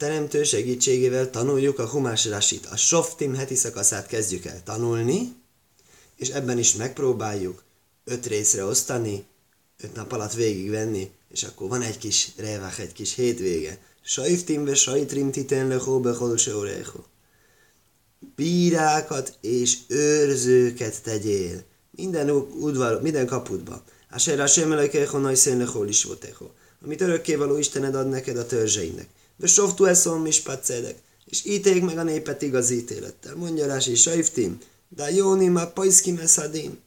teremtő segítségével tanuljuk a Humás Rasit. A Softim heti szakaszát kezdjük el tanulni, és ebben is megpróbáljuk öt részre osztani, öt nap alatt végigvenni, és akkor van egy kis revach, egy kis hétvége. Sajftim ve sajtrim titen lechó bechol Bírákat és őrzőket tegyél. Minden udvar, minden kapudba. Asher Hashem elekecho najszén lechol is Amit örökkévaló Istened ad neked a törzseinek. De softu eszom is És íték meg a népet igaz ítélettel. Mondja Rási, Sajftim, de Jóni ma pajszki meszadim.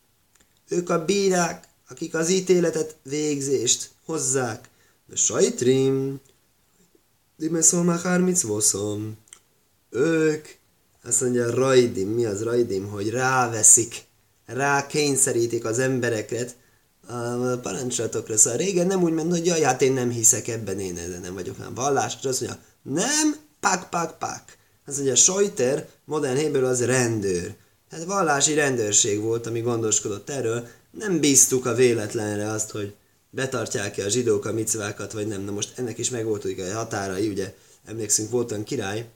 Ők a bírák, akik az ítéletet, végzést hozzák. De sajtrim, dimeszom a voszom. Ők, azt mondja, rajdim, mi az rajdim, hogy ráveszik, rákényszerítik az embereket a parancsolatokra. Szóval régen nem úgy ment, hogy jaj, hát én nem hiszek ebben, én de nem vagyok nem vallás, és azt mondja, nem, pak, pak, pak. Azt mondja, Sojter, modern héből az rendőr. Hát vallási rendőrség volt, ami gondoskodott erről. Nem bíztuk a véletlenre azt, hogy betartják-e a zsidók a micvákat, vagy nem. Na most ennek is megvoltak a határai, ugye emlékszünk, volt olyan király,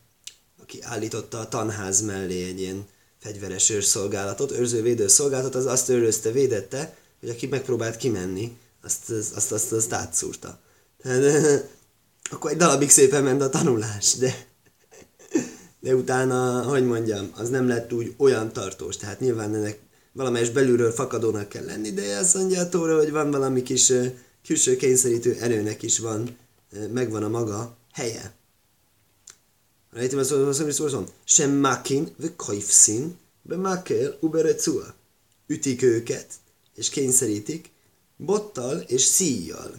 aki állította a tanház mellé egy ilyen fegyveres őrszolgálatot, őrző-védő szolgálatot, az azt őrözte, védette, hogy aki megpróbált kimenni, azt, azt, azt, azt, azt átszúrta. Tehát, akkor egy darabig szépen ment a tanulás, de, de utána, hogy mondjam, az nem lett úgy olyan tartós. Tehát nyilván ennek valamelyes belülről fakadónak kell lenni, de azt mondja a tóra, hogy van valami kis külső kényszerítő erőnek is van, megvan a maga helye. Rájtem azt mondom, sem makin, ve kajfszin, be makel, uberecua. Ütik őket, és kényszerítik, bottal és szíjjal.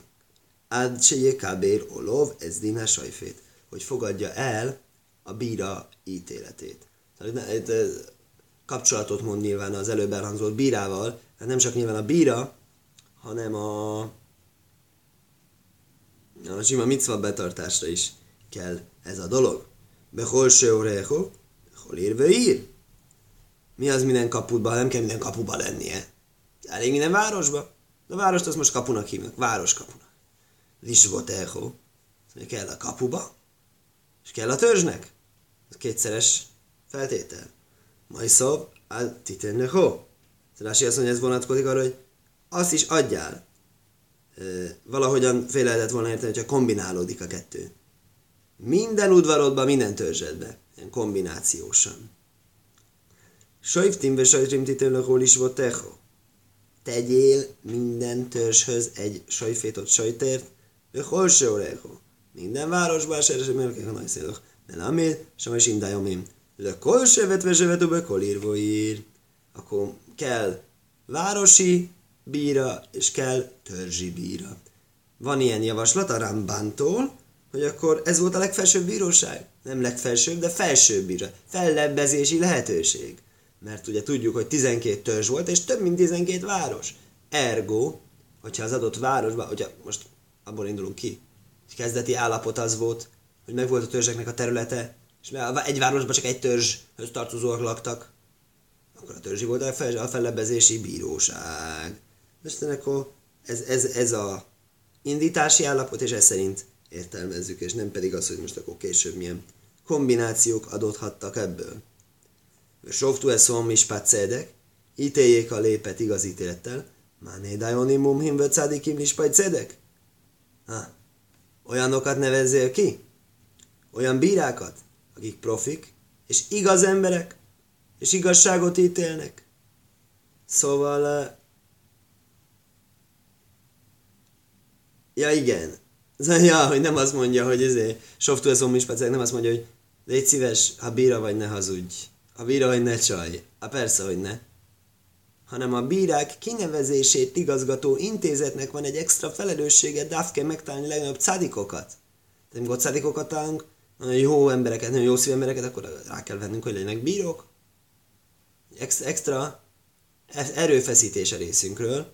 Ad se kábér olov, ez diná sajfét, hogy fogadja el a bíra ítéletét. Kapcsolatot mond nyilván az előbb elhangzott bírával, hát nem csak nyilván a bíra, hanem a, a sima micva betartásra is kell ez a dolog. Behol se oreho, hol írve ír. Mi az minden kapuban? Nem kell minden kapuba lennie. Elég minden városba. De a várost azt most kapunak hívnak. Városkapunak. Lisvot echo. Kell a kapuba, és kell a törzsnek. Ez kétszeres feltétel. Majd szó, al titenneho. Rási azt mondja, ez vonatkozik arra, hogy azt is adjál. Valahogyan fél lehetett volna érteni, hogyha kombinálódik a kettő. Minden udvarodban, minden törzsedben. Ilyen kombinációsan. Sajftim ve sajftim titenneho lisvotecho tegyél minden törzshöz egy sajfétot sajtért, de hol se Minden városban se eresem el kell nagy szélok. De amíg, sem is indájomim. De kol se vetve se ír. Akkor kell városi bíra, és kell törzsi bíra. Van ilyen javaslat a Rambantól, hogy akkor ez volt a legfelsőbb bíróság. Nem legfelsőbb, de felsőbb bíra. Fellebbezési lehetőség mert ugye tudjuk, hogy 12 törzs volt, és több mint 12 város. Ergo, hogyha az adott városban, hogyha most abból indulunk ki, hogy kezdeti állapot az volt, hogy meg volt a törzseknek a területe, és egy városban csak egy törzshöz tartozóak laktak, akkor a törzsi volt a, fel, a fellebbezési bíróság. Most akkor ez, ez, ez a indítási állapot, és ez szerint értelmezzük, és nem pedig az, hogy most akkor később milyen kombinációk adódhattak ebből. Softu eszom mispát cedek, ítéljék a lépet igaz ítélettel, Máné dajoni mumhim vö cádikim mispát cedek? Ha, olyanokat nevezzél ki? Olyan bírákat, akik profik, és igaz emberek, és igazságot ítélnek. Szóval, ja igen, ja, hogy nem azt mondja, hogy ezért softu eszom mispát nem azt mondja, hogy légy szíves, ha bíra vagy, ne hazudj. A bíra, hogy ne csaj. A persze, hogy ne. Hanem a bírák kinevezését igazgató intézetnek van egy extra felelőssége, Dafke megtalálni legnagyobb cadikokat. Tehát amikor cadikokat találunk, nagyon jó embereket, nagyon jó szív embereket, akkor rá kell vennünk, hogy legyenek bírók. Ex- extra erőfeszítés a részünkről,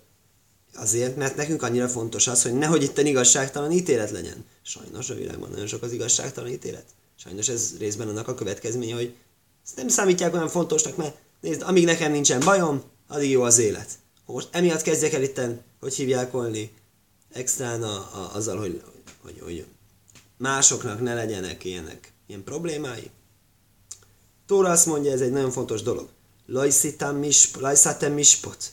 azért, mert nekünk annyira fontos az, hogy nehogy itt igazságtalan ítélet legyen. Sajnos a világban nagyon sok az igazságtalan ítélet. Sajnos ez részben annak a következménye, hogy ezt nem számítják olyan fontosnak, mert nézd, amíg nekem nincsen bajom, addig jó az élet. Most emiatt kezdjek el itten, hogy hívják volni extrán a, a, azzal, hogy, hogy, hogy másoknak ne legyenek ilyenek, ilyen problémái. Tóra azt mondja, ez egy nagyon fontos dolog. Lajszátem mispot.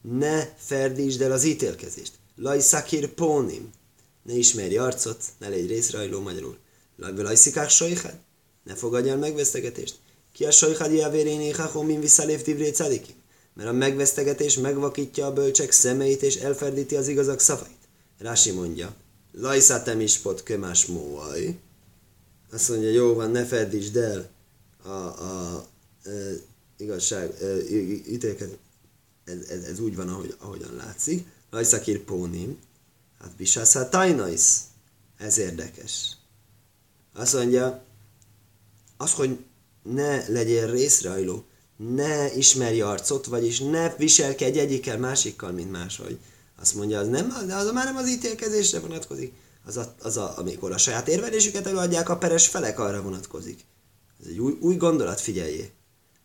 Ne ferdítsd el az ítélkezést. Lajszakir pónim. Ne ismerj arcot, ne légy részrajló magyarul. Lajszikák sojhád. Ne fogadj el megvesztegetést. Ki a sojhád javéréné hachomim visszalév tivré cadikim. Mert a megvesztegetés megvakítja a bölcsek szemeit és elferdíti az igazak szavait. Rási mondja, lajszátem ispot kömás móaj. Azt mondja, jó van, ne ferdítsd el a, a, a igazság, ítélkezés. Ez, ez, ez, úgy van, ahogy, ahogyan látszik. Lajszakir pónim, hát bisászá tajnajsz. Ez érdekes. Azt mondja, az, hogy ne legyél részrehajló, ne ismerj arcot, vagyis ne viselkedj egyikkel másikkal, mint máshogy. Azt mondja, az, nem, az már nem az ítélkezésre vonatkozik, az, a, az a, amikor a saját érvelésüket előadják, a peres felek arra vonatkozik. Ez egy új, új gondolat, figyeljé.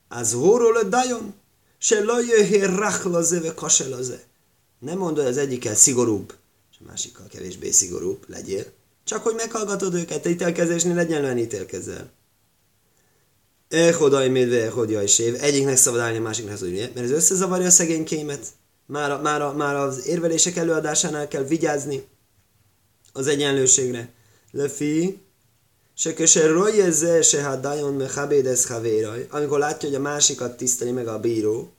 Az hóról dajon, se lajöhé rachlaze ve kaselaze. Nem mondod az egyikkel szigorúbb, és a másikkal kevésbé szigorúbb legyél. Csak hogy meghallgatod őket, ítélkezésnél egyenlően ítélkezel. Echodaj médve, echodja is év. Egyiknek szabad állni, a másiknak hogy mert ez összezavarja a szegénykémet. Már, már, már az érvelések előadásánál kell vigyázni az egyenlőségre. Lefi, se köse rojeze se hadajon me habédez havéraj. Amikor látja, hogy a másikat tiszteli meg a bíró,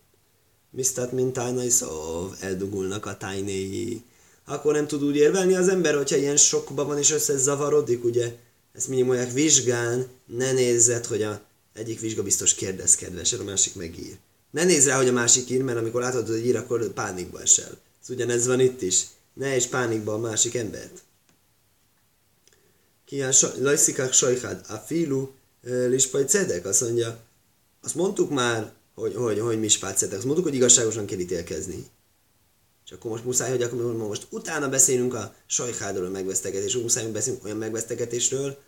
misztat mint tájnai szov, eldugulnak a tájnéi. Akkor nem tud úgy érvelni az ember, hogyha ilyen sokban van és összezavarodik, ugye? Ezt mondják, vizsgán, ne nézzed, hogy a egyik vizsga biztos kérdez kedves, a másik megír. Ne nézz rá, hogy a másik ír, mert amikor látod, hogy ír, akkor pánikba esel. Ez ugyanez van itt is. Ne és pánikba a másik embert. Ki a lajszikák sajhád, a filu lispaj cedek, azt mondja, azt mondtuk már, hogy, hogy, hogy mi spácedek, azt mondtuk, hogy igazságosan kell ítélkezni. És akkor most muszáj, hogy akkor most utána beszélünk a sajhádról, a megvesztegetésről, muszáj, beszélünk olyan megvesztegetésről,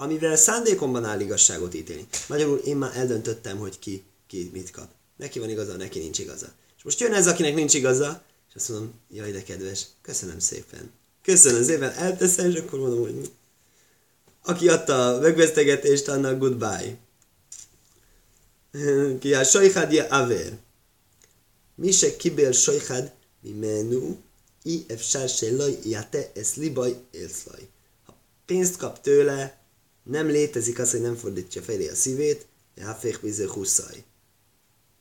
amivel szándékomban áll igazságot ítélni. Magyarul én már eldöntöttem, hogy ki, ki mit kap. Neki van igaza, neki nincs igaza. És most jön ez, akinek nincs igaza, és azt mondom, jaj, de kedves, köszönöm szépen. Köszönöm szépen, elteszem, és akkor mondom, hogy aki adta a megvesztegetést, annak goodbye. Ki a sajhad je aver. Mi se kibél sajhad, mi menu, i efsár se laj, jate, ez libaj, élszlaj. Ha pénzt kap tőle, nem létezik az, hogy nem fordítja felé a szívét, Hafék bizé huszaj.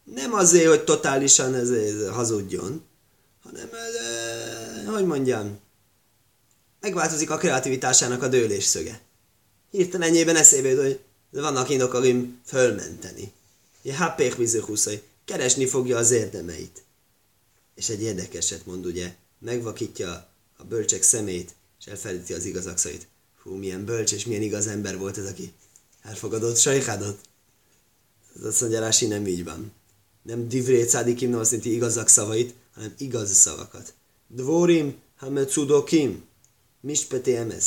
Nem azért, hogy totálisan ez, ez hazudjon, hanem, ez, hogy mondjam, megváltozik a kreativitásának a dőlés szöge. Hirtelenjében eszébe jut, hogy vannak indok, akik fölmenteni. Hapék bizé huszaj. Keresni fogja az érdemeit. És egy érdekeset mond, ugye, megvakítja a bölcsek szemét, és elfelejti az igazak szait. Hú, milyen bölcs és milyen igaz ember volt ez, aki elfogadott sajhádot. Ez azt mondja, Rási nem így van. Nem divré cádikim, nem azt jelenti igazak szavait, hanem igaz szavakat. Dvorim hametsudokim, mispeti emes.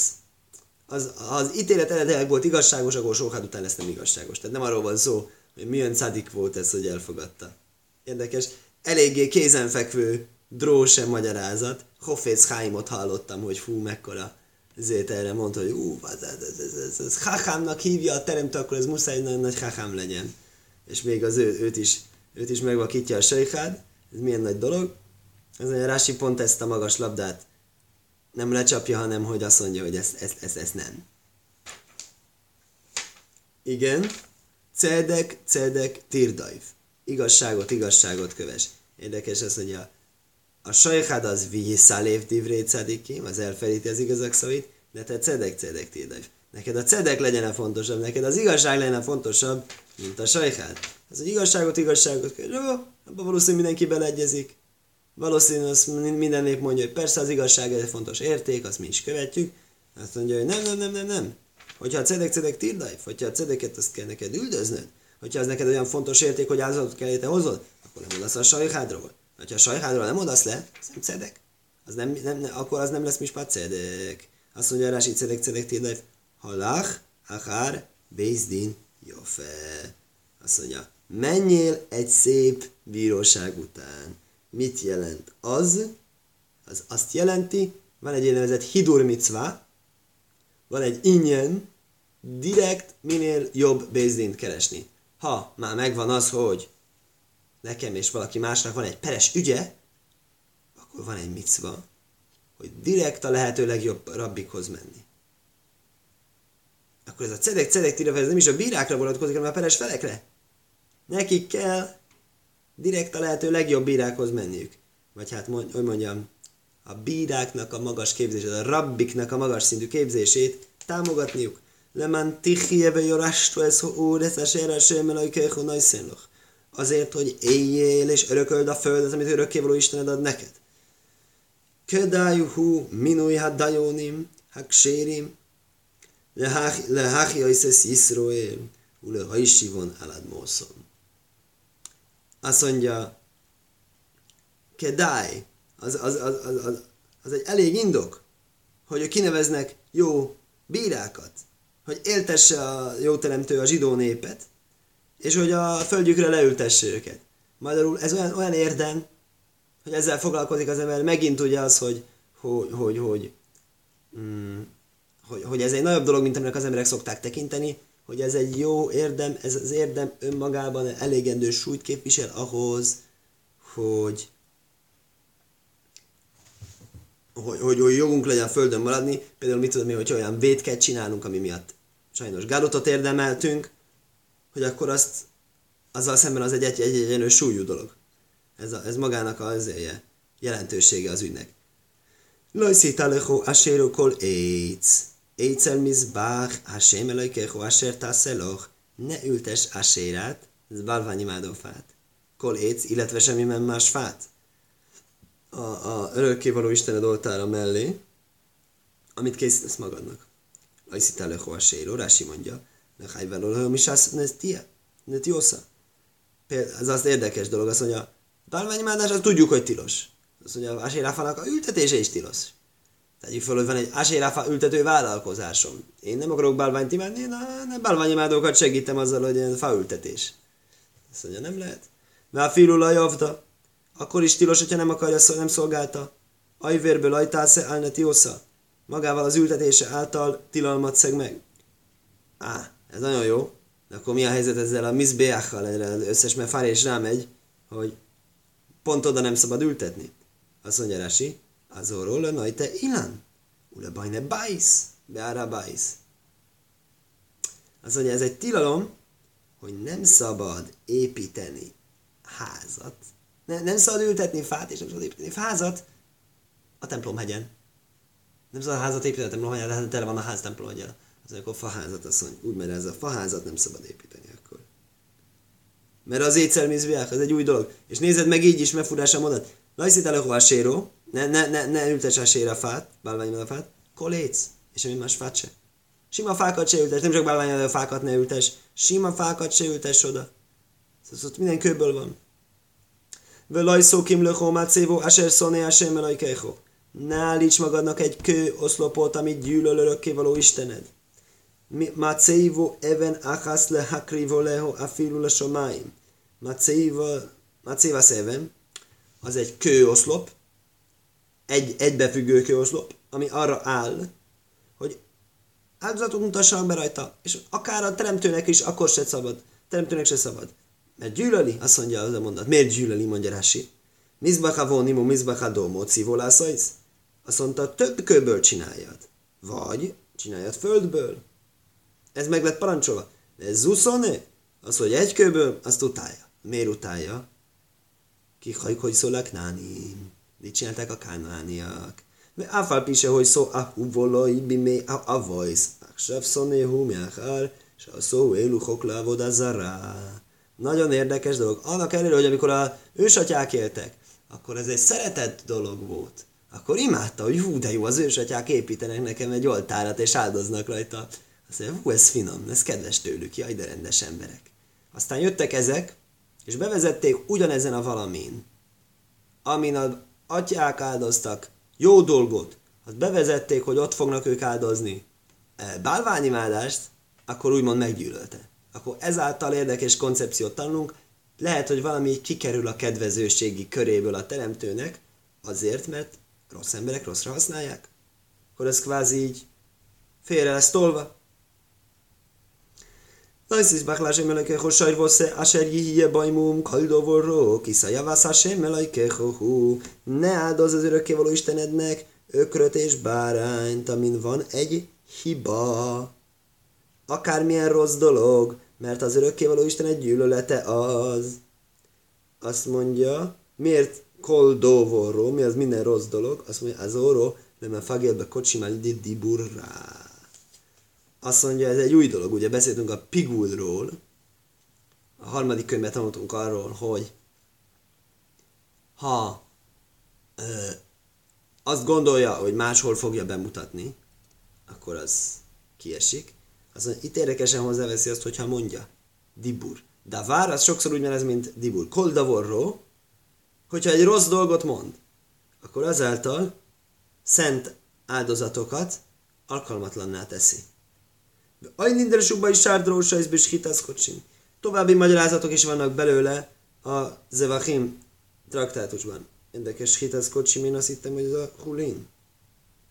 Az, az ítélet eredetileg volt igazságos, akkor sokád után lesz nem igazságos. Tehát nem arról van szó, hogy milyen cádik volt ez, hogy elfogadta. Érdekes. Eléggé kézenfekvő, dróse magyarázat. Hoffész Háimot hallottam, hogy fú, mekkora ezért erre mondta, hogy ú, ez, ez, ez, ez, ez hahámnak hívja a teremtő, akkor ez muszáj nagyon nagy hahám legyen. És még az ő, őt is, őt is megvakítja a sejhád. Ez milyen nagy dolog. Ez a Rási pont ezt a magas labdát nem lecsapja, hanem hogy azt mondja, hogy ezt, ezt, ezt, ezt nem. Igen. Cedek, cedek, tirdajv. Igazságot, igazságot köves. Érdekes az, hogy a a sajhád az vihiszalév divré cedikim, az elfelíti az igazak szavait, de te cedek, cedek, tédajv. Neked a cedek legyen a fontosabb, neked az igazság legyen a fontosabb, mint a sajhád. Az, hogy igazságot, igazságot, jó, abban valószínűleg mindenki beleegyezik. Valószínűleg azt minden nép mondja, hogy persze az igazság egy fontos érték, azt mi is követjük. Azt mondja, hogy nem, nem, nem, nem, nem. Hogyha a cedek, cedek, tirdajv, hogyha a cedeket azt kell neked üldöznöd, hogyha az neked olyan fontos érték, hogy áldozatot kell te hozod, akkor nem mondasz a sajhádról. Ha a sajhádról nem odasz le, az nem cedek. Az nem, nem, nem, akkor az nem lesz mispát cedek. Azt mondja Rási cedek, cedek, tényleg. Halach, akár, bézdin, jófe. Azt mondja, menjél egy szép bíróság után. Mit jelent az? Az azt jelenti, van egy nevezett hidur mitzvah, van egy ingyen, direkt minél jobb bézdint keresni. Ha már megvan az, hogy nekem és valaki másnak van egy peres ügye, akkor van egy micva, hogy direkt a lehető legjobb rabbikhoz menni. Akkor ez a cedek cedek tira, ez nem is a bírákra vonatkozik, hanem a peres felekre. Nekik kell direkt a lehető legjobb bírákhoz menniük. Vagy hát, hogy mondjam, a bíráknak a magas képzését, a rabbiknak a magas szintű képzését támogatniuk. Leman tichie ve jorastu ez úr, ez a sére sem elajkéhu najszenloch. Azért, hogy éljél és örököld a földet, amit örökkévaló Istened ad neked. Kedájuhu minui hadajónim, haksérim, leháchi ajszesz Yisroel, ule hajsivon alad mószon. Azt mondja, kedáj, az, az, az, az, az, az egy elég indok, hogy kineveznek jó bírákat, hogy éltesse a jó teremtő a zsidó népet, és hogy a földjükre leültesse őket. Magyarul ez olyan, olyan érdem, hogy ezzel foglalkozik az ember, megint ugye az, hogy, hogy, hogy, hogy, mm, hogy, hogy ez egy nagyobb dolog, mint aminek az emberek szokták tekinteni, hogy ez egy jó érdem, ez az érdem önmagában elégendő súlyt képvisel ahhoz, hogy, hogy, hogy, hogy jogunk legyen földön maradni, például mit tudom én, hogy olyan védket csinálunk, ami miatt sajnos gálotot érdemeltünk, hogy akkor azt azzal szemben az egy, egy, egy egyenlő súlyú dolog. Ez, a, ez magának az jelentősége az ügynek. Lojszi talecho aséro kol éjc. Éjcel mizbach, hasém elojkecho asher taszeloch. Ne ültes asérát, ez balványimádó fát. Kol éjc, illetve semmi más fát a, a örökkévaló Istened oltára mellé, amit készítesz magadnak. Ajszit a séró, Rási mondja, tiosza. Az érdekes dolog, azt mondja, bálványimádás, azt tudjuk, hogy tilos. Azt mondja, a aséráfának a ültetése is tilos. Tegyük fel, hogy van egy aséráfa ültető vállalkozásom. Én nem akarok bálványt imádni, én a bálványimádókat segítem azzal, hogy ilyen faültetés. Azt mondja, nem lehet. Már filul a javda, akkor is tilos, hogyha nem akarja, nem szolgálta. Ajvérből ajtásze álneti osza. Magával az ültetése által tilalmat szeg meg. Á, ez nagyon jó. De akkor mi a helyzet ezzel a mizbeákkal, az összes, mert fár és rámegy, hogy pont oda nem szabad ültetni. Azt mondja Rasi, azorról le te ilán. Ule bajne bajsz, beára bajsz. Azt mondja, ez egy tilalom, hogy nem szabad építeni házat, ne, nem szabad ültetni fát, és nem szabad építeni fázat a templomhegyen. Nem szabad a házat építeni a templomhegyen, de hát tele van a ház templomhegyen. Az akkor faházat, mondja, úgy, mert ez a faházat nem szabad építeni akkor. Mert az étszermizviák, az egy új dolog. És nézed meg így is, megfurás a mondat. Lajszít el a séró, ne, ne, ne, ne ültess a sér a fát, bálványban a fát, koléc, és semmi más fát se. Sima fákat se ültes, nem csak bálványban a fákat ne ültes, sima fákat se ültes oda. Szóval ott minden kőből van. Velaj szókim löchó mácévó, aser szoné asem elajkecho. Ne állíts magadnak egy kő oszlopot, amit gyűlöl örökkévaló Istened. Macévo even achas le hakrivo leho afilu le somáim. Macéva szeven, az egy kőoszlop, egy egybefüggő kőoszlop, ami arra áll, hogy áldozatot mutassanak be rajta, és akár a teremtőnek is akkor se szabad, teremtőnek se szabad. Mert gyűlöli, azt mondja az a mondat. Miért gyűlöli, mondja Rási? Mizbacha vonimu, mizbacha domo, civolászaisz? Azt mondta, több kőből csináljad. Vagy csináljad földből. Ez meg lett parancsolva. Ez zuszone? Az, hogy egy kőből, azt utálja. Miért utálja? Ki hajk, hogy szólak nánim. Mit csinálták a kánániak? Mert áfál pise, hogy szó ahu volai bimé a avajsz. Aksav szoné hu miachar, és a szó élu hokla vodazará. Nagyon érdekes dolog. Annak ellenére, hogy amikor a ősatyák éltek, akkor ez egy szeretett dolog volt. Akkor imádta, hogy hú, de jó, az ősatyák építenek nekem egy oltárat, és áldoznak rajta. Azt mondja, hú, ez finom, ez kedves tőlük, jaj, de rendes emberek. Aztán jöttek ezek, és bevezették ugyanezen a valamin, amin az atyák áldoztak jó dolgot, azt bevezették, hogy ott fognak ők áldozni e, bálványimádást, akkor úgymond meggyűlölte akkor ezáltal érdekes koncepciót tanulunk, lehet, hogy valami kikerül a kedvezőségi köréből a teremtőnek, azért, mert rossz emberek rosszra használják. Akkor ez kvázi így félre lesz tolva. Lajszis báklásé meleke sajr vosze, aser jihije bajmum, kaldovorro, kisza javász hasem melajkehohu. Ne áldoz az örökkévaló Istenednek ökröt és bárányt, amin van egy hiba. Akármilyen rossz dolog, mert az örökkévaló Isten egy gyűlölete az. Azt mondja, miért koldovorro, mi az minden rossz dolog? Azt mondja, az orro, nem fagélbe kocsimál diburrá azt mondja, ez egy új dolog. Ugye beszéltünk a pigulról, a harmadik könyvben tanultunk arról, hogy ha ö, azt gondolja, hogy máshol fogja bemutatni, akkor az kiesik. Azt mondja, itt érdekesen hozzáveszi azt, hogyha mondja dibur. De vár, az sokszor úgy ez, mint dibur. Koldavorro, hogyha egy rossz dolgot mond, akkor azáltal szent áldozatokat alkalmatlanná teszi. De ajnin deresukba is sárdrósa és bishitas kocsin. További magyarázatok is vannak belőle a Zevachim traktátusban. Érdekes, hitász kocsim, én azt hittem, hogy ez a hulin.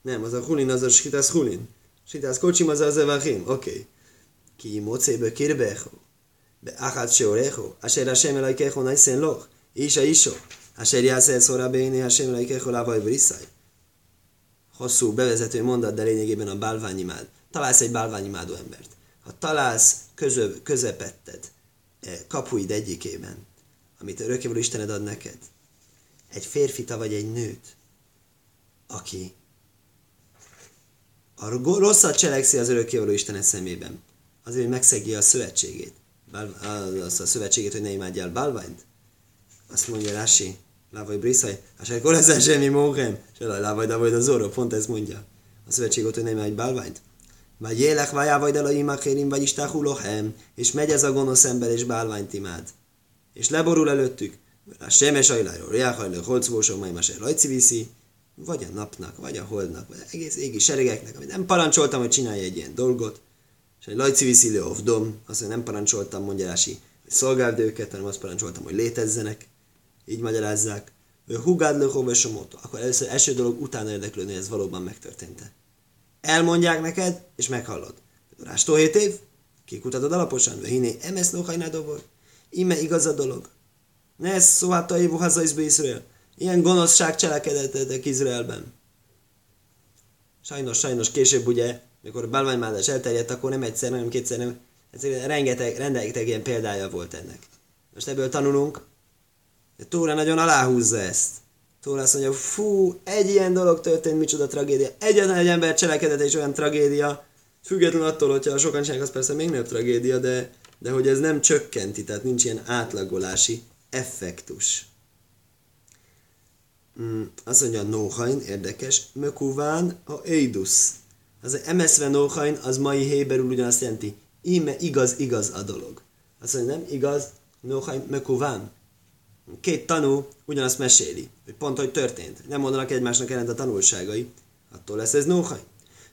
Nem, az a hulin, az a hitász hulin. Hitász kocsim, az a zevachim. Oké. Okay. Ki mocébe kirbecho. Be achat se orecho. Asher Hashem elaikecho naisen loch. Isa iso. Asher jásze szóra béni Hashem elaikecho lávaj brisszaj. Hosszú bevezető mondat, de lényegében a bálványimád találsz egy bálványimádó embert. Ha találsz közö, közepetted eh, kapuid egyikében, amit örökkévaló Istened ad neked, egy férfita vagy egy nőt, aki a rosszat cselekszi az örökkévaló Istened szemében, azért, hogy megszegje a szövetségét, azt a szövetségét, hogy ne imádjál bálványt, azt mondja Rási, Lávaj Briszaj, Asher Kolezel semmi móhem, se Lávaj Davaj az Zoro, pont ez mondja. A szövetségot, hogy ne imádj bálványt. Vagy élek vajá vagy akérim, vagy istáhú lohem, és megy ez a gonosz ember, és bálványt imád. És leborul előttük, a semes ajlájról, riáhajló, holcvósok, majd más rajci viszi, vagy a napnak, vagy a holdnak, vagy egész égi seregeknek, amit nem parancsoltam, hogy csinálja egy ilyen dolgot, és egy lajci viszi dom, azt mondja, nem parancsoltam, mondja Rási, hogy szolgáld őket, hanem azt parancsoltam, hogy létezzenek, így magyarázzák. Hugád le akkor először első dolog utána érdeklődni, hogy ez valóban megtörtént-e elmondják neked, és meghallod. Rástó hét év, kikutatod alaposan, ve hiné emes nohajnádovor, ime igaz a dolog. Ne ez szóhát a évu hazaizbe Izrael. Ilyen gonoszság cselekedetek Izraelben. Sajnos, sajnos később ugye, mikor a bálványmádás elterjedt, akkor nem egyszer, hanem kétszer, nem, egyszerűen rengeteg, rengeteg ilyen példája volt ennek. Most ebből tanulunk, de Tóra nagyon aláhúzza ezt. Tóra azt mondja, fú, egy ilyen dolog történt, micsoda tragédia. Egyetlen egy ember cselekedett és olyan tragédia, független attól, hogyha sokan csinálják, az persze még nagyobb tragédia, de, de hogy ez nem csökkenti, tehát nincs ilyen átlagolási effektus. Mm, azt mondja, Nóhain, érdekes, Mökuván a Eidus. Az emeszve Nóhain, az mai héberül ugyanazt jelenti, íme igaz, igaz a dolog. Azt mondja, nem igaz, Nóhain, Mökuván két tanú ugyanazt meséli, hogy pont, hogy történt. Nem mondanak egymásnak ellent a tanulságai. Attól lesz ez nóhaj.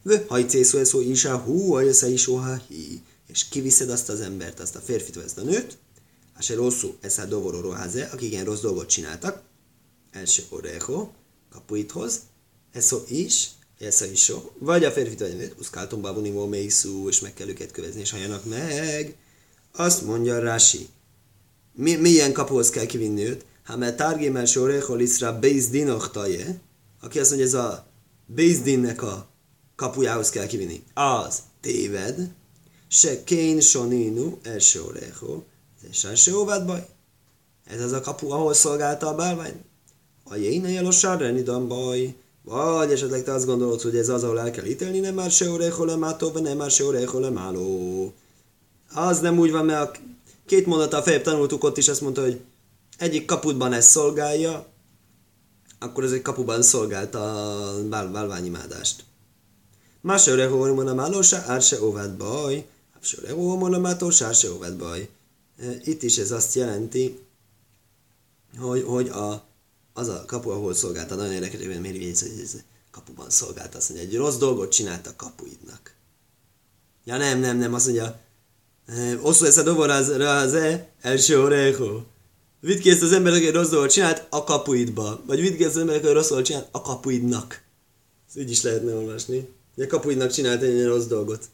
Vö, hajcészó eszó a hú, ajasz is hi. És kiviszed azt az embert, azt a férfit vagy ezt a nőt, se rosszú, ez a dovoró roháze, akik ilyen rossz dolgot csináltak, első oreho, kapuithoz, eszó is, eszó is, vagy a férfit vagy a nőt, uszkáltom babunimó mészú, és meg kell őket kövezni, és halljanak meg. Azt mondja Rási, mi, milyen kapuhoz kell kivinni őt? Ha mert tárgémel sorechol iszra Bézdinoch taje, aki azt mondja, ez a Bézdinnek a kapujához kell kivinni. Az téved, se kén soninu el sorecho, ez se baj. Ez az a kapu, ahol szolgálta a bálvány. A jéne jelosár baj. Vagy esetleg te azt gondolod, hogy ez az, ahol el kell ítélni, nem már se orecho nem már se orecho. Az nem úgy van, mert a Két mondata a fejebb tanultuk ott is, azt mondta, hogy egyik kaputban ez szolgálja, akkor ez egy kapuban szolgálta a bál, bálványimádást. Másőre hormon a málósa, árse óvát baj, Másőre hormon a mátós, árse óvát baj. E, itt is ez azt jelenti, hogy, hogy a, az a kapu, ahol szolgálta, nagyon érdekes, hogy miért hogy ez kapuban szolgálta. Azt mondja, egy rossz dolgot csinált a kapuidnak. Ja nem, nem, nem, azt mondja, Oszó ez a dovor az, az e, első orecho. Vidd ki ezt az emberek, egy rossz dolgot csinált a kapuidba. Vagy vidd ki ezt az emberek, egy rossz dolgot csinált a kapuidnak. Ez így is lehetne olvasni. Ugye kapuidnak csinált egy rossz dolgot.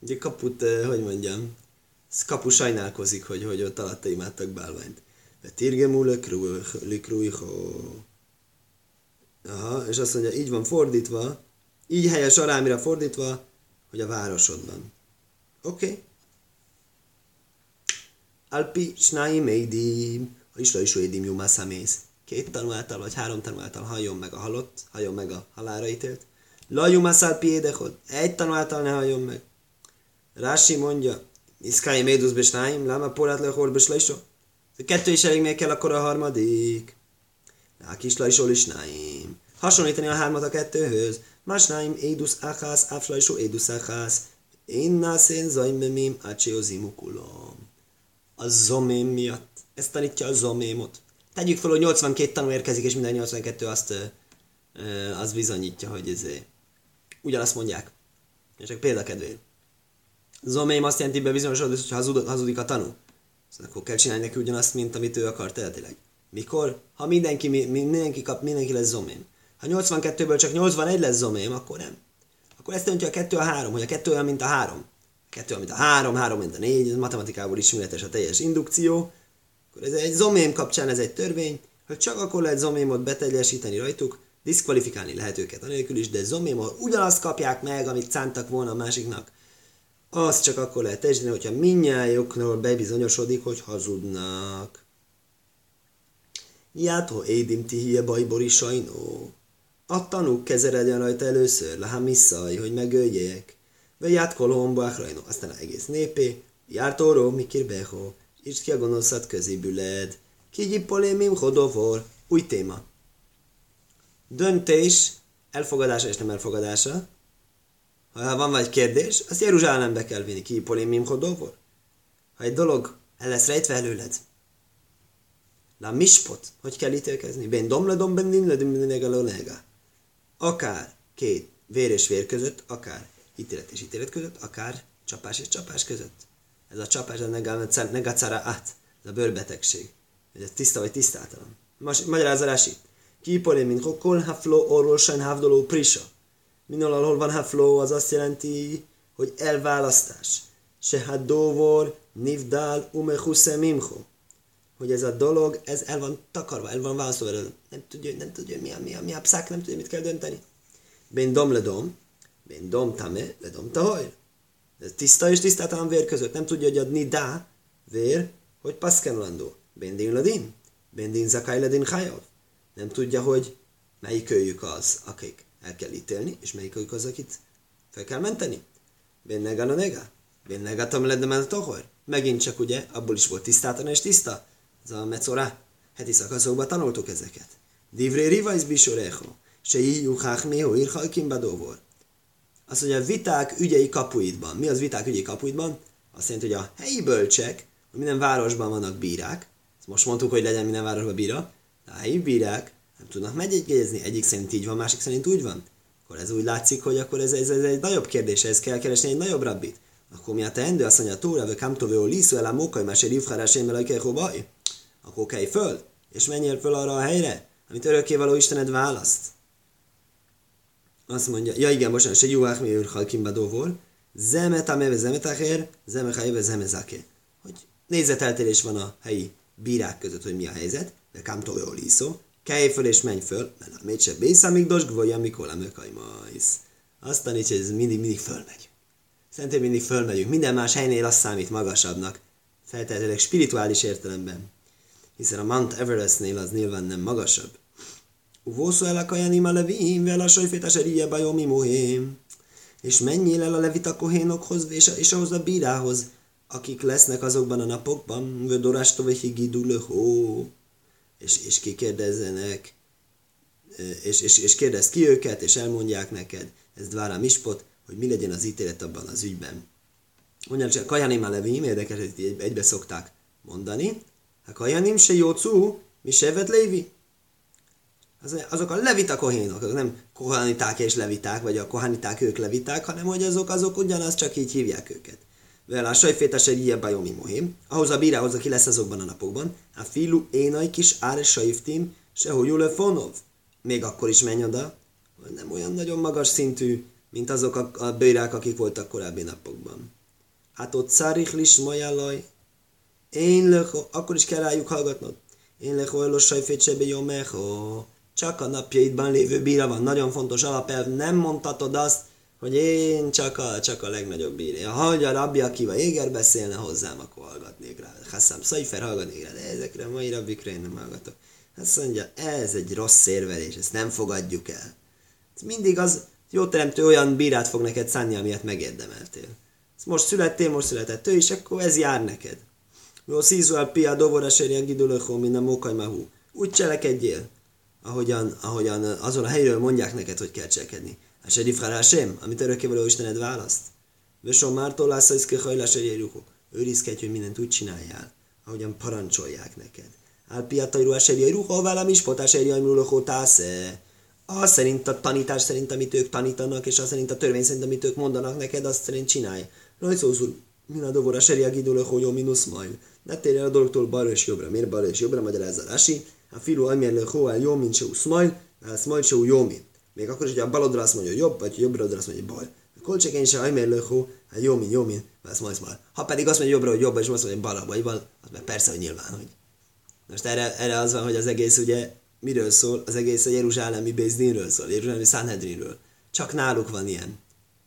Ugye kaput, eh, hogy mondjam, kapu sajnálkozik, hogy, hogy ott alatta imádtak bálványt. De tirgemú likrújho. Aha, és azt mondja, így van fordítva, így helyes arámira fordítva, hogy a városodban. Oké. Okay. Alpi snaim eidim, a isla is édim jumászámész. Két tanuláltal, vagy három tanuláltal halljon meg a halott, halljon meg a halára ítélt. Lajumász alpi édechod, egy tanuláltal ne halljon meg. Rási mondja, Iszkály médusz besnáim, láma porát le hor beslajsó. Kettő is elég még kell, akkor a harmadik. Lák is lajsó lisnáim. Hasonlítani a hármat a kettőhöz. Másnáim édusz achász, áflajsó édusz achász. Én nászén zajmemim, ácséozimukulom. A zomém miatt. Ezt tanítja a zomémot. Tegyük fel, hogy 82 tanú érkezik, és minden 82 azt, az bizonyítja, hogy ez ugyanazt mondják. És csak példakedvéért. Zomém azt jelenti be bizonyos hogy hazud, hazudik a tanú. Szóval akkor kell csinálni neki ugyanazt, mint amit ő akar teletileg. Mikor? Ha mindenki, mindenki kap, mindenki lesz zomém. Ha 82-ből csak 81 lesz zomém, akkor nem. Akkor ezt jelenti a 2 a 3, hogy a 2 olyan, mint a 3. A 2 olyan, mint a 3, 3, mint a 4, ez matematikából ismeretes a teljes indukció. Akkor ez egy zomém kapcsán ez egy törvény, hogy csak akkor lehet zomémot beteljesíteni rajtuk, diszkvalifikálni lehet őket anélkül is, de zomémot ugyanazt kapják meg, amit szántak volna a másiknak azt csak akkor lehet teljesíteni, hogyha minnyájukról bebizonyosodik, hogy hazudnak. Játó édim tihie bajbori sajnó. A tanúk kezeredjen rajta először, lehá misszaj, hogy megöljék. Ve ját kolomba rajnó, aztán az egész népé, járt oró, mikir beho, és ki a gonoszat közébüled. Kigyi polémim hodovor, új téma. Döntés, elfogadása és nem elfogadása, ha van vagy kérdés, azt Jeruzsálembe kell vinni. Ki polémim hodovor? Ha egy dolog el lesz rejtve előled. La mispot, hogy kell ítélkezni? Ben dom le dom ben din le din Akár két vér és vér között, akár ítélet és ítélet között, akár csapás és csapás között. Ez a csapás a negacara át, ez a bőrbetegség. Ez tiszta vagy tisztátalan. Magyarázza Ki polémin kol haflo orról sen havdoló prisa. Minol, ahol van hafló, az azt jelenti, hogy elválasztás. Se hát dóvor, nivdál, umechuse mimcho. Hogy ez a dolog, ez el van takarva, el van válaszolva. Nem tudja, nem tudja, mi a, mi a, mi a pszák, nem tudja, mit kell dönteni. Ben dom le dom, ben dom tame, le dom tahoj. Ez tiszta és tisztátalan vér között. Nem tudja, hogy adni dá, vér, hogy paszkenulandó. Ben din ladin, ben din zakai ladin Nem tudja, hogy melyik őjük az, akik el kell ítélni, és melyik az, akit fel kell menteni. Benne a nega. Benne gatam ledemel tohor. Megint csak ugye, abból is volt tisztátan és tiszta. Ez a mecora. Heti szakaszokban tanultuk ezeket. Divré rivajsz bisorecho. Se juhák mého irhalkim badóvor. Azt mondja, viták ügyei kapuidban. Mi az viták ügyei kapuidban? Azt jelenti, hogy a helyi bölcsek, hogy minden városban vannak bírák, most mondtuk, hogy legyen minden városban bíra, de a helyi bírák nem tudnak megjegyezni, egyik szerint így van, másik szerint úgy van. Akkor ez úgy látszik, hogy akkor ez, ez, ez egy nagyobb kérdés, ez kell keresni egy nagyobb rabbit. Akkor mi a teendő? Azt mondja, Tóra, vagy Kamtovő, Liszú, Elá, Mókai, Máser, Ivharás, Én, Melajkej, Hobaj. Akkor kelj föl, és menjél föl arra a helyre, amit örökkévaló Istened választ. Azt mondja, ja igen, bocsánat, se juhák mi őr halkimbadóvor, zemet ameve zemet acher, zeme hajve zeme zake. Hogy nézeteltérés van a helyi bírák között, hogy mi a helyzet, de kamtovő liszó, kelj föl és menj föl, mert a mécse bészamig dos gvolja, mikor a majsz. Azt tanítja, hogy ez mindig, mindig fölmegy. Szerintem mindig fölmegyünk. Minden más helynél azt számít magasabbnak. Feltehetőleg spirituális értelemben. Hiszen a Mount Everestnél az nyilván nem magasabb. Uvószó el a kajanim a levim, vel a sajfétes erije bajomi mohém. És menjél el a levita kohénokhoz, és, és ahhoz a bírához, akik lesznek azokban a napokban, vödorástove higidulő hó és, és kikérdezzenek, és, és, és kérdez ki őket, és elmondják neked, ez dvára mispot, hogy mi legyen az ítélet abban az ügyben. Mondja, csak kajanim a levim, érdekes, hogy egybe szokták mondani. Ha kajanim se jócú, mi se vet lévi. azok a levita kohénok, azok nem kohaniták és leviták, vagy a kohaniták ők leviták, hanem hogy azok, azok ugyanaz, csak így hívják őket. Vel a sajfétes egy ilyen bajomi mohim, ahhoz a bírához, aki lesz azokban a napokban, a filu énai kis áre sajftim, sehogy fonov. Még akkor is menj oda, nem olyan nagyon magas szintű, mint azok a, a bőrák, akik voltak korábbi napokban. Hát ott száriklis majálaj, én lök, akkor is kell rájuk hallgatnod. Én lök olyan sajfétsebe jó meho. Csak a napjaidban lévő bíra van. Nagyon fontos alapelv. Nem mondhatod azt, hogy én csak a, csak a legnagyobb bírja. Ha a rabbi, aki a éger beszélne hozzám, akkor hallgatnék rá. Hasszám Szaifer hallgatnék rá, de ezekre a mai rabbikra én nem hallgatok. Azt mondja, ez egy rossz érvelés, ezt nem fogadjuk el. Ez mindig az, jó teremtő olyan bírát fog neked szánni, amilyet megérdemeltél. Most születtél, most született ő, és akkor ez jár neked. Jó, szízuál pia dovora serjen gidulökhó, mint a mókajmahú. Úgy cselekedjél, ahogyan, ahogyan azon a helyről mondják neked, hogy kell cselekedni. A serifhár sem, amit örökkévaló Istened választ. Vesom mártól lesz a iszke hajlás Őrizkedj, hogy mindent úgy csináljál, ahogyan parancsolják neked. Álpia tajru a serjeruhó, válam is potás erjajmulóhó tásze. Az szerint a tanítás szerint, amit ők tanítanak, és az szerint a törvény szerint, amit ők mondanak neked, azt szerint csinálj. Rajszózul, min a dovora serjag idulöhó jó minusz majd. Ne térj el a dologtól balra és jobbra. Miért balra és jobbra? Magyarázza Rási. A filu amjen hó el jó, mint se szmajl, el szmajl se jó, mint. Még akkor is, hogy a baloldra azt mondja, hogy jobb, vagy jobbra azt mondja, hogy bal. Kolcsekén se ajmér löhó, hát jó, mint jó, mint, ez majd majd. Ha pedig azt mondja jobbra, hogy jobbra, és azt mondja, hogy balra, vagy bal, az meg persze, hogy nyilván, hogy. Most erre, erre az van, hogy az egész ugye miről szól? Az egész a Jeruzsálemi Bézdinről szól, Jeruzsálemi Sanhedrinről. Csak náluk van ilyen.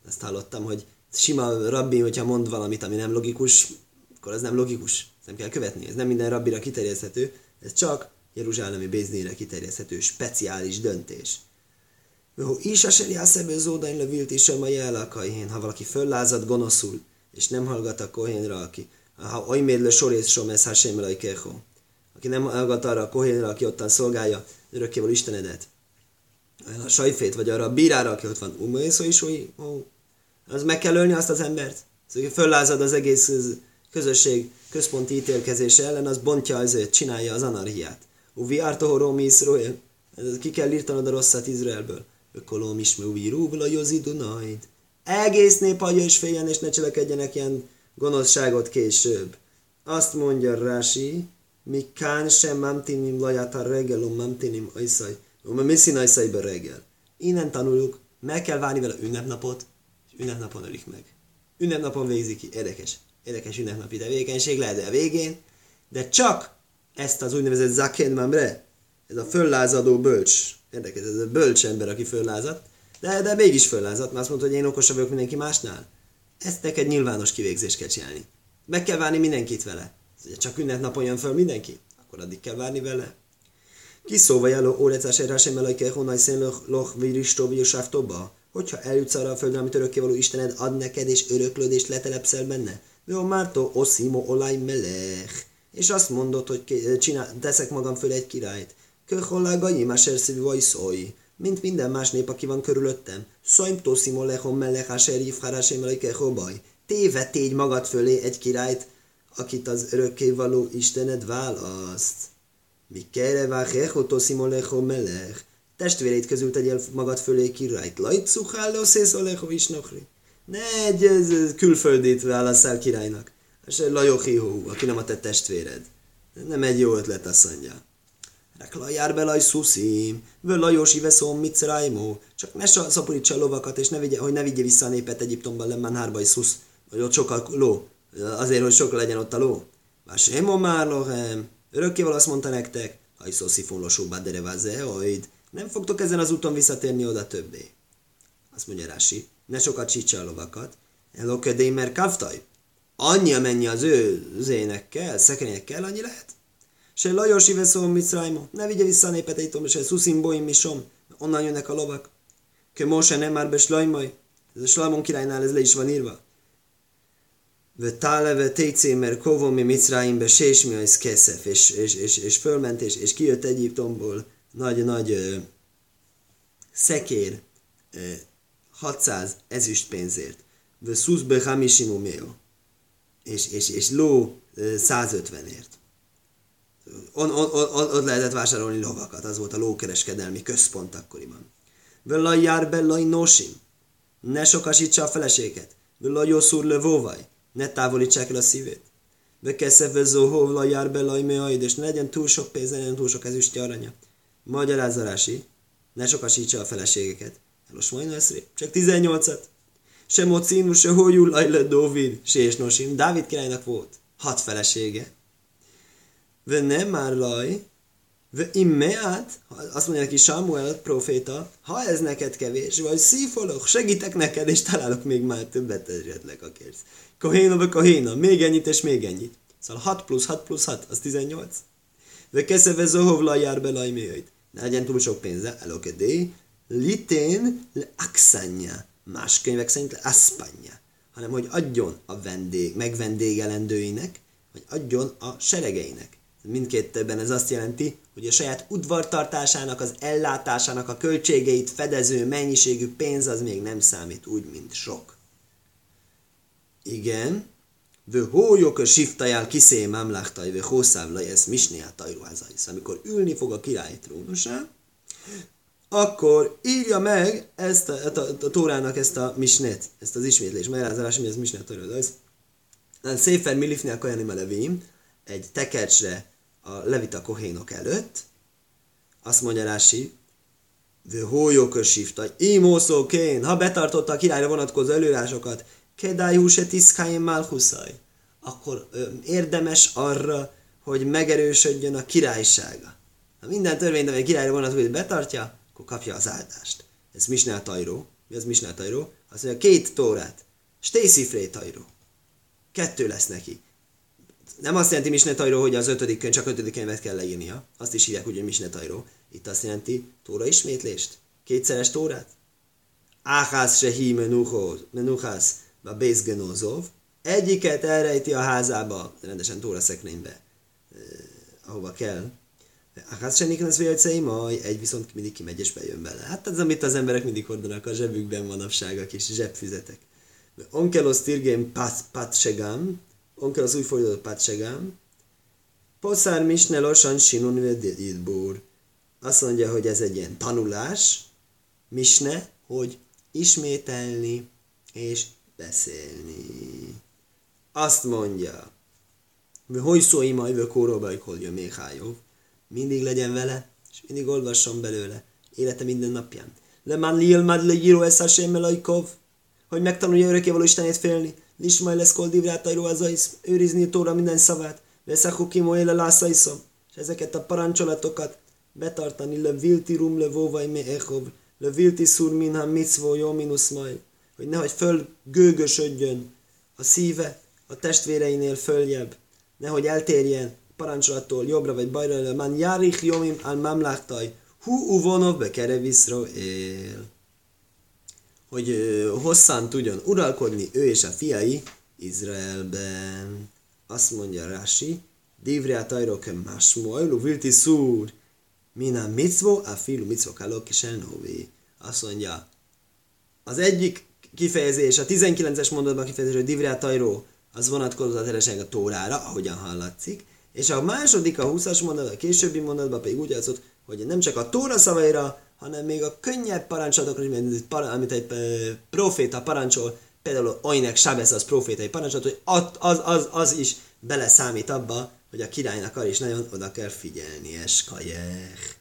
Ezt hallottam, hogy sima rabbi, hogyha mond valamit, ami nem logikus, akkor az nem logikus. Nem kell követni. Ez nem minden rabbira kiterjeszthető, ez csak Jeruzsálemi Bézdinre kiterjeszthető speciális döntés. Jó, is a seri eszebe zódain levilt is a jelakaihin, ha valaki föllázad gonoszul, és nem hallgat a kohénra, aki, ha olyméd le sorész somesz hasem keho, aki nem hallgat arra a kohénra, aki ottan szolgálja örökkéval Istenedet, a sajfét, vagy arra a bírára, aki ott van, umészó is, hogy az meg kell ölni azt az embert. Szóval, föllázad az egész közösség központi ítélkezése ellen, az bontja azért, csinálja az anarhiát. Uvi ártohoró mi ki kell írtanod a rosszat Izraelből. Ökolóm is rúvla jozi Dunaid. Egész nép hagyja és féljen, és ne cselekedjenek ilyen gonoszságot később. Azt mondja Rási, mi kán sem mamtinim lajata regelum mamtinim ajszaj, um miszin ajszajba regel. Innen tanuljuk, meg kell várni vele ünnepnapot, és ünnepnapon ölik meg. Ünnepnapon végzik ki. Érdekes. Érdekes ünnepnapi tevékenység lehet a végén, de csak ezt az úgynevezett zaken mamre, ez a föllázadó bölcs, Érdekes, ez a bölcs ember, aki föllázadt, de, de mégis föllázadt, mert azt mondta, hogy én okosabb vagyok mindenki másnál. Ezt neked nyilvános kivégzést kell csinálni. Meg kell várni mindenkit vele. Ugye csak ünnepnapon jön föl mindenki, akkor addig kell várni vele. Ki szóval jeló órecás erásem elajke honaj szén loch viristó? Hogyha eljutsz arra a földre, amit örökkévaló Istened ad neked, és öröklöd, és letelepszel benne. Jó, mártó, oszimo, olaj, melech. És azt mondod, hogy csinál, teszek magam föl egy királyt. Köholágaim, asher szívvaj szói, mint minden más nép, aki van körülöttem. Szóim toszimo lehom mellek, asher jivharásém baj. Téve tégy magad fölé egy királyt, akit az örökkévaló Istened választ. Mi kere váhecho toszimo lehom mellek. Testvérét közül tegyél magad fölé királyt. Lajcuhálló szészoleho is nokri. Ne egy külföldit válasszál királynak. Se Lajohihó, aki nem a te testvéred. Nem egy jó ötlet, azt mondja. Rekla jár belaj szuszim, völajosi veszom micrájmó, csak ne szaporítsa a lovakat, és ne vigye, hogy ne vigye vissza a népet Egyiptomban lemmán hárba szusz, vagy ott sokkal ló, azért, hogy sok legyen ott a ló. Vásémo már lohem, örökkéval azt mondta nektek, ha iszó szifon losó badereváze, hogy nem fogtok ezen az úton visszatérni oda többé. Azt mondja Rási, ne sokat csítsa a lovakat, elokedé, mert kavtaj. Annyi, amennyi az ő zénekkel, szekrényekkel, annyi lehet se Lajos Iveszó Mitzrajmo, ne vigye vissza a népet Egyiptom, se Szuszim Boim Misom, onnan jönnek a lovak. Ke Mose nem már be Slajmaj, ez a Slajmon királynál ez le is van írva. Ve tále ve técé, mert kovom mi Mitzráimbe sésmi az keszef, és, és, és, és fölment, és, és kijött Egyiptomból nagy-nagy szekér ö, 600 ezüst pénzért. Ve szuszbe hamisimu és, és, és ló 150ért on, on, on, ott lehetett vásárolni lovakat, az volt a lókereskedelmi központ akkoriban. Völlaj jár bellaj nosim, ne sokasítsa a feleséget. Völlaj jószúr lövóvaj, ne távolítsák el a szívét. Vekeszeve zóhó jár bellaj meaid, és ne legyen túl sok pénz, ne legyen túl sok ezüstje aranya. Magyarázza Rási, ne sokasítsa a feleségeket. Elos majd csak 18-at. Se mocinu, se hójul, ajle Dóvid, se és nosim. Dávid királynak volt hat felesége. Ve nem már laj, ve immeát, azt mondja neki Samuel proféta, ha ez neked kevés, vagy szífolok, segítek neked, és találok még már többet esetleg a kérsz. Kohéna, ve kohéna, még ennyit és még ennyit. Szóval 6 plusz 6 plusz 6, az 18. Ve keszeve zohovla jár be lajméjait. Ne legyen túl sok pénze, elokedé, litén le axanya. Más könyvek szerint le aspanya. Hanem, hogy adjon a vendég, megvendégelendőinek, vagy adjon a seregeinek. Mindkétben ez azt jelenti, hogy a saját udvartartásának, az ellátásának a költségeit fedező mennyiségű pénz az még nem számít úgy, mint sok. Igen, Vő hólyok a siftajál kiszé mamlachtaj, vő hószáv ez misnéát tajruházais. Amikor ülni fog a király trónusán, akkor írja meg ezt a, a, a, a Tórának ezt a misnet, ezt az ismétlés, magyarázás, mi ez misnet tajruházais. Széfer Milifni a Kajani Melevim, egy tekercsre a levita kohénok előtt, azt mondja Rási, Vő hólyok a siftaj, imószó kén, ha betartotta a királyra vonatkozó előírásokat, kedájú se tiszkáim malchuszaj, akkor ö, érdemes arra, hogy megerősödjön a királysága. Ha minden törvényt, amely királyra vonatkozik, betartja, akkor kapja az áldást. Ez Misnál Tajró. Mi az Misnál Tajró? Azt mondja, két tórát. Stészifré Tajró. Kettő lesz neki. Nem azt jelenti Misne Tajró, hogy az ötödik könyv, csak ötödik könyvet kell leírnia. Azt is hívják hogy Misne Tajró. Itt azt jelenti Tóra ismétlést. Kétszeres Tórát. Áhász se hí menuhász a Bézgenózov, egyiket elrejti a házába, rendesen Tóra szekrénybe, eh, ahova kell. Hát se vélcei, majd egy viszont mindig kimegy és bejön bele. Hát ez, amit az emberek mindig hordanak a zsebükben manapság, a kis zsebfüzetek. Onkelos tirgén pat, patsegám, onkelos úgy fordított patsegám, poszár misne losan sinun vedidbúr. Azt mondja, hogy ez egy ilyen tanulás, misne, hogy ismételni és beszélni. Azt mondja, hogy szói majd a kóróba, hogy még hájó. Mindig legyen vele, és mindig olvasson belőle, élete minden napján. Le man liel mad le giro ez Hashem melajkov, hogy megtanulja örökkévaló Istenét félni. Lismaj lesz kol divrátajró az őrizni a tóra minden szavát. Veszakhu kimo éle lászaiszom. És ezeket a parancsolatokat betartani le vilti rum le vóvaj me echov, le vilti szur minha mitzvó jó minusz majd hogy nehogy fölgőgösödjön a szíve a testvéreinél följebb, nehogy eltérjen parancsolattól jobbra vagy bajra, man járich jomim al mamlachtaj, hu uvonov bekereviszro él. Hogy hosszan tudjon uralkodni ő és a fiai Izraelben. Azt mondja Rási, Divria tajro ke masmoilu vilti szúr, mina mitzvo, a filu mitzvo kalok Azt mondja, az egyik kifejezés, a 19-es mondatban kifejezés, hogy Divrá Tajró, az vonatkozott a a Tórára, ahogyan hallatszik, és a második, a 20-as mondat, a későbbi mondatban pedig úgy játszott, hogy nem csak a Tóra szavaira, hanem még a könnyebb parancsolatokra, amit egy proféta parancsol, például Oinek Sábesz az profétai parancsolat, hogy az, az, az is beleszámít abba, hogy a királynak arra is nagyon oda kell figyelni, eskajech.